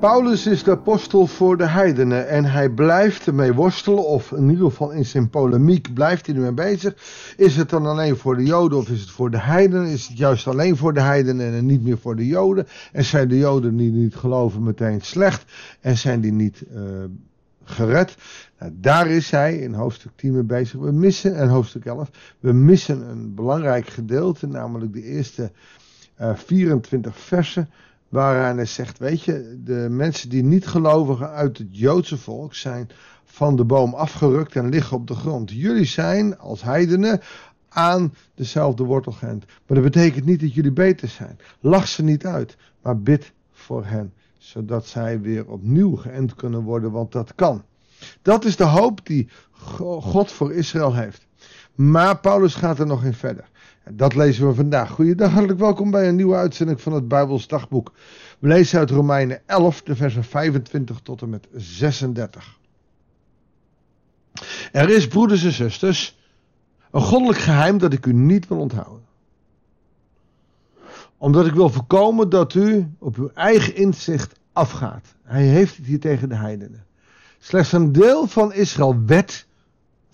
Paulus is de apostel voor de heidenen en hij blijft ermee worstelen, of in ieder geval in zijn polemiek blijft hij ermee bezig. Is het dan alleen voor de Joden of is het voor de heidenen? Is het juist alleen voor de heidenen en niet meer voor de Joden? En zijn de Joden die niet geloven meteen slecht en zijn die niet uh, gered? Nou, daar is hij in hoofdstuk 10 mee bezig. We missen, en hoofdstuk 11, we missen een belangrijk gedeelte, namelijk de eerste uh, 24 versen waaraan hij zegt, weet je, de mensen die niet gelovigen uit het Joodse volk zijn van de boom afgerukt en liggen op de grond. Jullie zijn als heidenen aan dezelfde wortel geënt. Maar dat betekent niet dat jullie beter zijn. Lach ze niet uit, maar bid voor hen, zodat zij weer opnieuw geënt kunnen worden, want dat kan. Dat is de hoop die God voor Israël heeft. Maar Paulus gaat er nog in verder. Dat lezen we vandaag. Goeiedag, hartelijk welkom bij een nieuwe uitzending van het Bijbels Dagboek. We lezen uit Romeinen 11, de versen 25 tot en met 36. Er is, broeders en zusters, een goddelijk geheim dat ik u niet wil onthouden. Omdat ik wil voorkomen dat u op uw eigen inzicht afgaat. Hij heeft het hier tegen de heidenen. Slechts een deel van Israël werd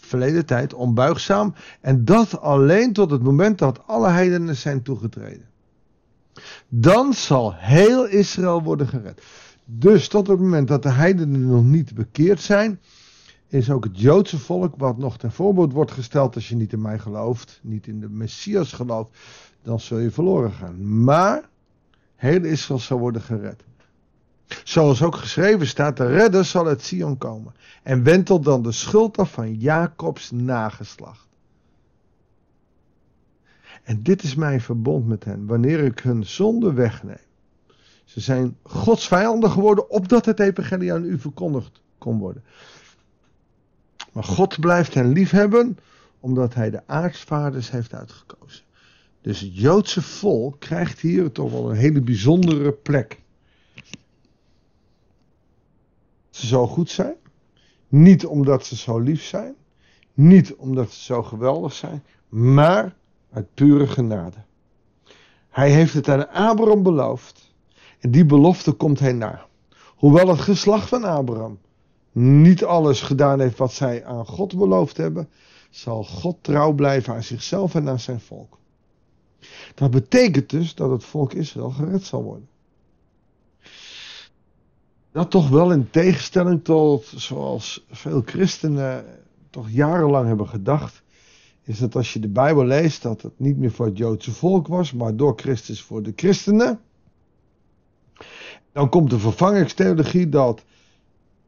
verleden tijd onbuigzaam. En dat alleen tot het moment dat alle heidenen zijn toegetreden. Dan zal heel Israël worden gered. Dus tot het moment dat de heidenen nog niet bekeerd zijn, is ook het Joodse volk, wat nog ten voorbeeld wordt gesteld als je niet in mij gelooft, niet in de Messias gelooft, dan zul je verloren gaan. Maar heel Israël zal worden gered. Zoals ook geschreven staat, de redder zal uit Sion komen en wentelt dan de schuld af van Jacobs nageslacht. En dit is mijn verbond met hen, wanneer ik hun zonde wegneem. Ze zijn Gods vijanden geworden, opdat het evangelie aan u verkondigd kon worden. Maar God blijft hen liefhebben, omdat hij de aartsvaders heeft uitgekozen. Dus het Joodse volk krijgt hier toch wel een hele bijzondere plek. Ze zo goed zijn. Niet omdat ze zo lief zijn. Niet omdat ze zo geweldig zijn. Maar uit pure genade. Hij heeft het aan Abraham beloofd. En die belofte komt hij na. Hoewel het geslacht van Abraham niet alles gedaan heeft wat zij aan God beloofd hebben, zal God trouw blijven aan zichzelf en aan zijn volk. Dat betekent dus dat het volk Israël gered zal worden. Dat toch wel in tegenstelling tot zoals veel christenen toch jarenlang hebben gedacht, is dat als je de Bijbel leest dat het niet meer voor het Joodse volk was, maar door Christus voor de christenen. Dan komt de vervangingstheologie dat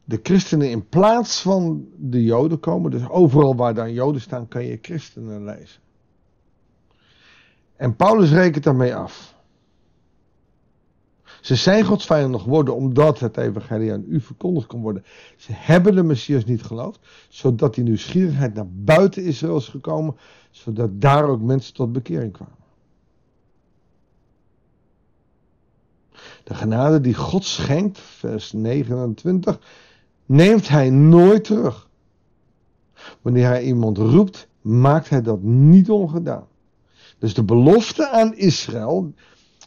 de christenen in plaats van de Joden komen. Dus overal waar dan Joden staan kan je christenen lezen. En Paulus rekent daarmee af. Ze zijn Gods vijanden geworden omdat het evangelie aan u verkondigd kon worden. Ze hebben de Messias niet geloofd, zodat die nieuwsgierigheid naar buiten Israël is gekomen, zodat daar ook mensen tot bekering kwamen. De genade die God schenkt, vers 29, neemt hij nooit terug. Wanneer hij iemand roept, maakt hij dat niet ongedaan. Dus de belofte aan Israël,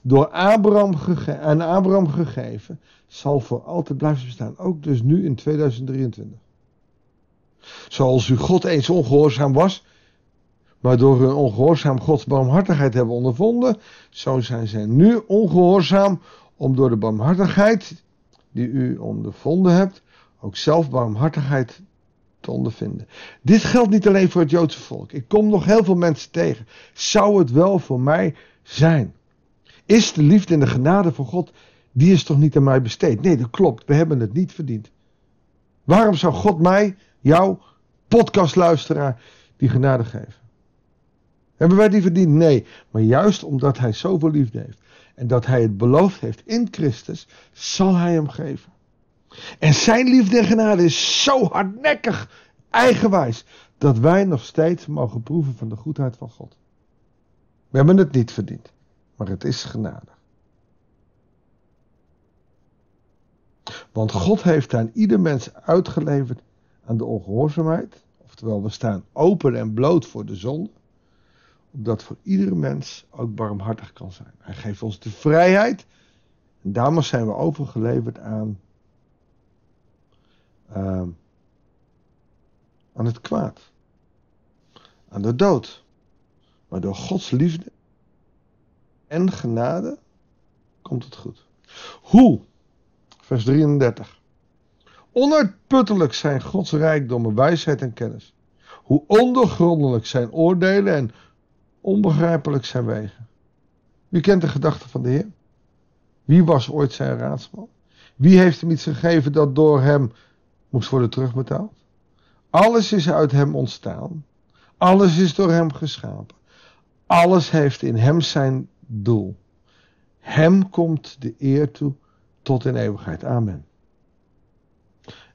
door Abraham aan Abraham gegeven, zal voor altijd blijven bestaan. Ook dus nu in 2023. Zoals u God eens ongehoorzaam was, maar door hun ongehoorzaam Gods barmhartigheid hebben ondervonden, zo zijn zij nu ongehoorzaam om door de barmhartigheid die u ondervonden hebt, ook zelf barmhartigheid te ondervinden. Dit geldt niet alleen voor het Joodse volk. Ik kom nog heel veel mensen tegen. Zou het wel voor mij zijn? Is de liefde en de genade van God, die is toch niet aan mij besteed? Nee, dat klopt. We hebben het niet verdiend. Waarom zou God mij, jou, podcastluisteraar, die genade geven? Hebben wij die verdiend? Nee. Maar juist omdat hij zoveel liefde heeft en dat hij het beloofd heeft in Christus, zal hij hem geven. En zijn liefde en genade is zo hardnekkig, eigenwijs, dat wij nog steeds mogen proeven van de goedheid van God. We hebben het niet verdiend maar het is genade. Want God heeft aan ieder mens uitgeleverd aan de ongehoorzaamheid, oftewel we staan open en bloot voor de zonde, opdat voor iedere mens ook barmhartig kan zijn. Hij geeft ons de vrijheid En daarom zijn we overgeleverd aan, uh, aan het kwaad. Aan de dood. Maar door Gods liefde en genade komt het goed. Hoe? Vers 33. Onuitputtelijk zijn Gods rijkdommen, wijsheid en kennis. Hoe ondergrondelijk zijn oordelen en onbegrijpelijk zijn wegen. Wie kent de gedachten van de Heer? Wie was ooit zijn raadsman? Wie heeft hem iets gegeven dat door hem moest worden terugbetaald? Alles is uit hem ontstaan. Alles is door hem geschapen. Alles heeft in hem zijn doel. Hem komt de eer toe tot in eeuwigheid. Amen.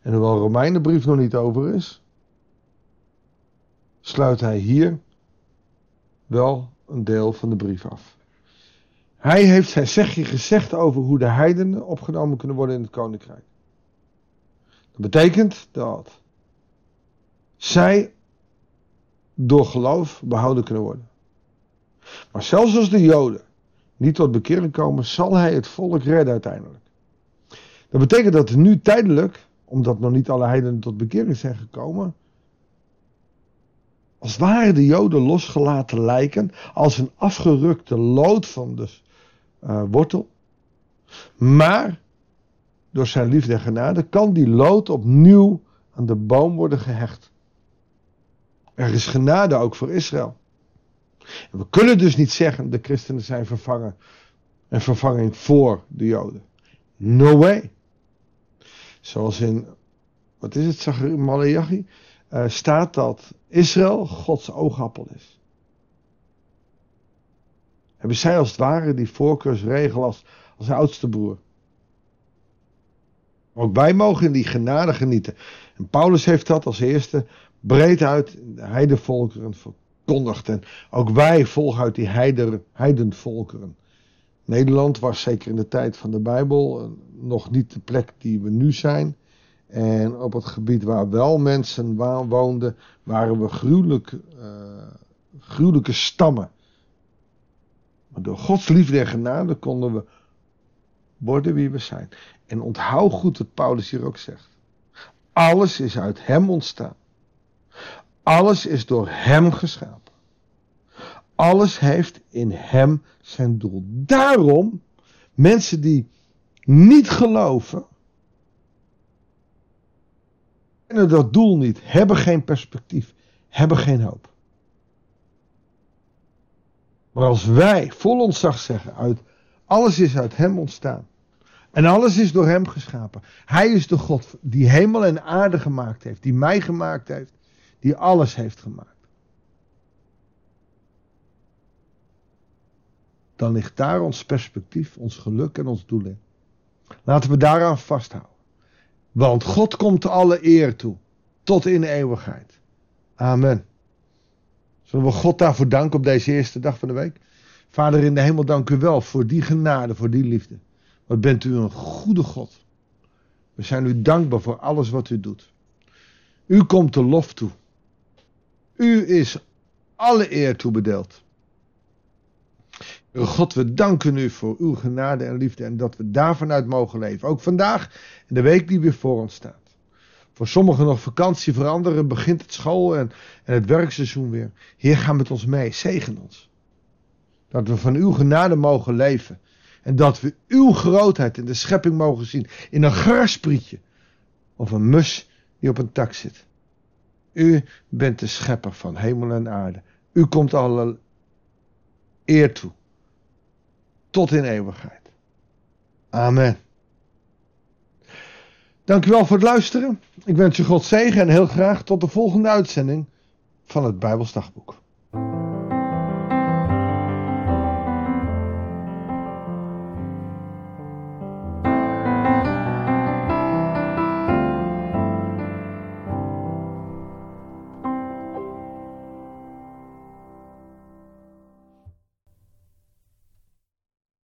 En hoewel Romeinenbrief nog niet over is, sluit hij hier wel een deel van de brief af. Hij heeft zijn zegje gezegd over hoe de heidenen opgenomen kunnen worden in het koninkrijk. Dat betekent dat zij door geloof behouden kunnen worden. Maar zelfs als de Joden niet tot bekering komen, zal hij het volk redden uiteindelijk. Dat betekent dat nu tijdelijk, omdat nog niet alle heidenen tot bekering zijn gekomen, als waren de Joden losgelaten lijken als een afgerukte lood van de uh, wortel. Maar door zijn liefde en genade kan die lood opnieuw aan de boom worden gehecht. Er is genade ook voor Israël. En we kunnen dus niet zeggen de christenen zijn vervangen. En vervanging voor de Joden. No way. Zoals in, wat is het, Malachi? Uh, staat dat Israël Gods oogappel is. Hebben zij als het ware die voorkeursregel als, als oudste broer. Ook wij mogen die genade genieten. En Paulus heeft dat als eerste breed uit de heidenvolkeren verkondigd. En ook wij volgen uit die heider, heidenvolkeren. Nederland was zeker in de tijd van de Bijbel eh, nog niet de plek die we nu zijn. En op het gebied waar wel mensen woonden, waren we gruwelijk, uh, gruwelijke stammen. Maar door Gods liefde en genade konden we worden wie we zijn. En onthoud goed wat Paulus hier ook zegt. Alles is uit Hem ontstaan. Alles is door Hem geschapen. Alles heeft in Hem zijn doel. Daarom, mensen die niet geloven, kennen dat doel niet, hebben geen perspectief, hebben geen hoop. Maar als wij vol ontzag zeggen, uit, alles is uit Hem ontstaan. En alles is door Hem geschapen. Hij is de God die hemel en aarde gemaakt heeft, die mij gemaakt heeft, die alles heeft gemaakt. Dan ligt daar ons perspectief, ons geluk en ons doel in. Laten we daaraan vasthouden. Want God komt alle eer toe, tot in eeuwigheid. Amen. Zullen we God daarvoor danken op deze eerste dag van de week? Vader in de hemel, dank u wel voor die genade, voor die liefde. Wat bent u een goede God. We zijn u dankbaar voor alles wat u doet. U komt de lof toe. U is alle eer toebedeeld. God, we danken u voor uw genade en liefde en dat we daarvan uit mogen leven. Ook vandaag in de week die weer voor ons staat. Voor sommigen nog vakantie, voor anderen begint het school en, en het werkseizoen weer. Heer, ga met ons mee, zegen ons. Dat we van uw genade mogen leven. En dat we uw grootheid in de schepping mogen zien. In een grasprietje. Of een mus die op een tak zit. U bent de schepper van hemel en aarde. U komt alle eer toe. Tot in eeuwigheid. Amen. Dankjewel voor het luisteren. Ik wens je God zegen en heel graag tot de volgende uitzending van het Bijbelsdagboek.